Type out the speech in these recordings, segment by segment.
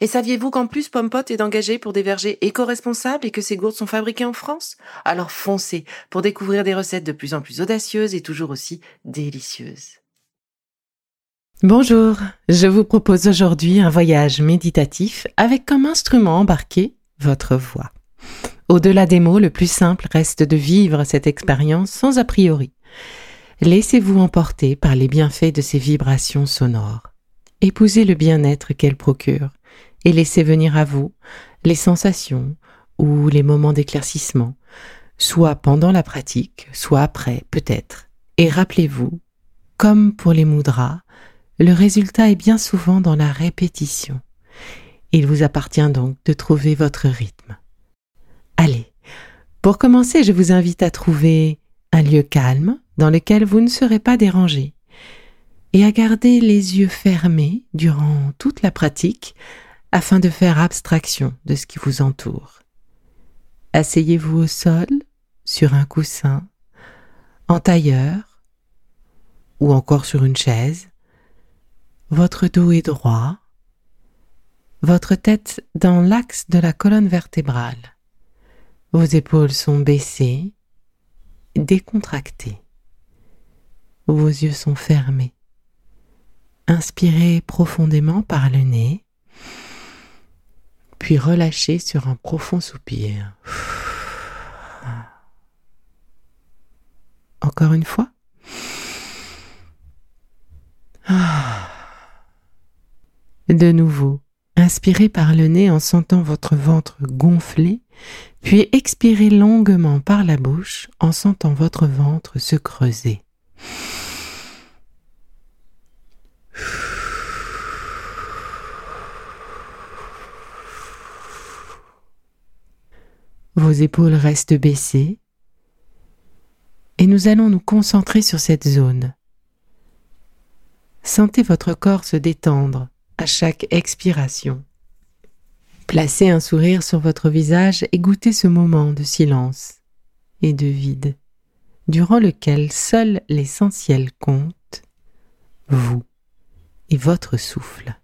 Et saviez-vous qu'en plus Pompot est engagé pour des vergers éco-responsables et que ces gourdes sont fabriquées en France? Alors foncez pour découvrir des recettes de plus en plus audacieuses et toujours aussi délicieuses. Bonjour, je vous propose aujourd'hui un voyage méditatif avec comme instrument embarqué votre voix. Au-delà des mots, le plus simple reste de vivre cette expérience sans a priori. Laissez-vous emporter par les bienfaits de ces vibrations sonores. Épousez le bien-être qu'elles procurent et laissez venir à vous les sensations ou les moments d'éclaircissement, soit pendant la pratique, soit après, peut-être. Et rappelez-vous, comme pour les mudras, le résultat est bien souvent dans la répétition. Il vous appartient donc de trouver votre rythme. Allez, pour commencer, je vous invite à trouver un lieu calme dans lequel vous ne serez pas dérangé et à garder les yeux fermés durant toute la pratique afin de faire abstraction de ce qui vous entoure. Asseyez-vous au sol, sur un coussin, en tailleur, ou encore sur une chaise. Votre dos est droit, votre tête dans l'axe de la colonne vertébrale. Vos épaules sont baissées, décontractées. Vos yeux sont fermés. Inspirez profondément par le nez puis relâchez sur un profond soupir. Encore une fois? De nouveau, inspirez par le nez en sentant votre ventre gonfler, puis expirez longuement par la bouche en sentant votre ventre se creuser. Vos épaules restent baissées et nous allons nous concentrer sur cette zone. Sentez votre corps se détendre à chaque expiration. Placez un sourire sur votre visage et goûtez ce moment de silence et de vide, durant lequel seul l'essentiel compte, vous et votre souffle.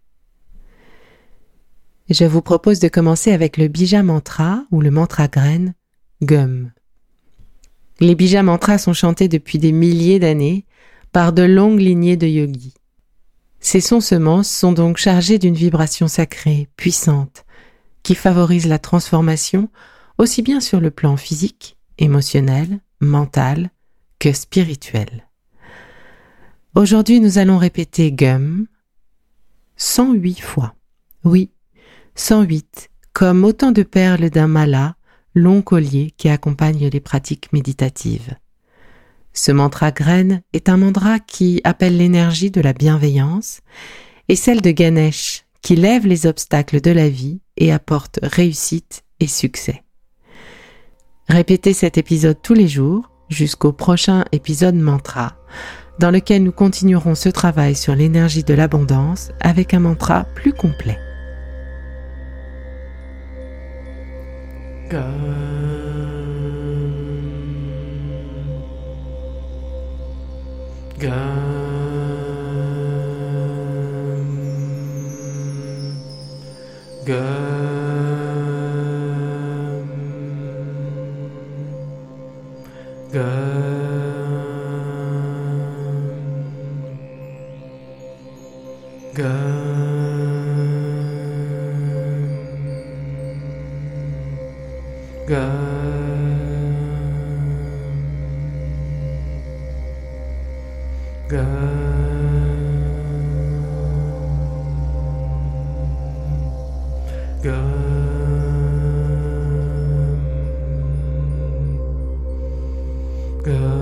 Je vous propose de commencer avec le bija mantra ou le mantra graine gum. Les bija mantras sont chantés depuis des milliers d'années par de longues lignées de yogis. Ces sons semences sont donc chargés d'une vibration sacrée, puissante, qui favorise la transformation aussi bien sur le plan physique, émotionnel, mental que spirituel. Aujourd'hui, nous allons répéter gum 108 fois. Oui, 108, comme autant de perles d'un mala, long collier qui accompagne les pratiques méditatives. Ce mantra graine est un mantra qui appelle l'énergie de la bienveillance et celle de Ganesh qui lève les obstacles de la vie et apporte réussite et succès. Répétez cet épisode tous les jours jusqu'au prochain épisode mantra, dans lequel nous continuerons ce travail sur l'énergie de l'abondance avec un mantra plus complet. Gum. Gum. Gum. Gum. Gum. Gum. Good.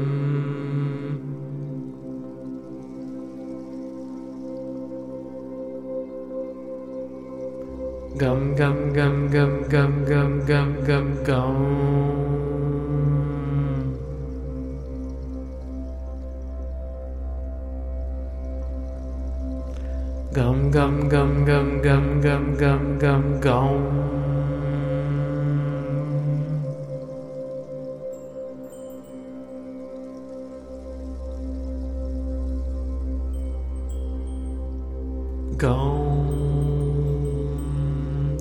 gum gum gum gum gum gum gum gum gum gum gum gum gum gum gum gum gum gum gum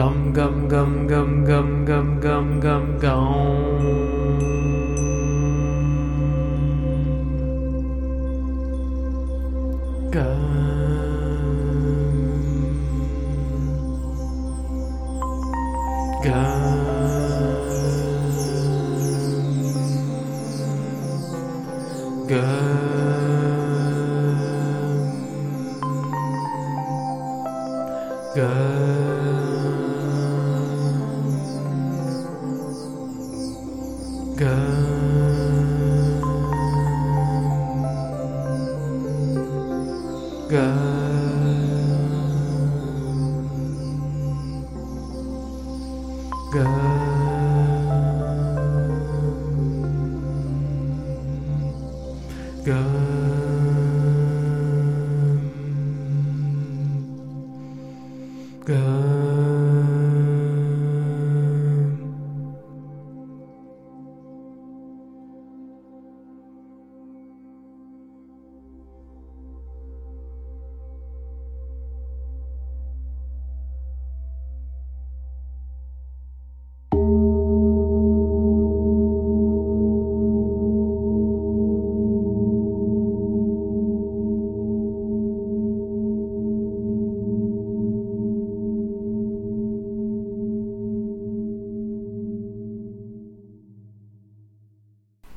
gum gum gum gum gum gum gum gum gum. Gum. Gum Good.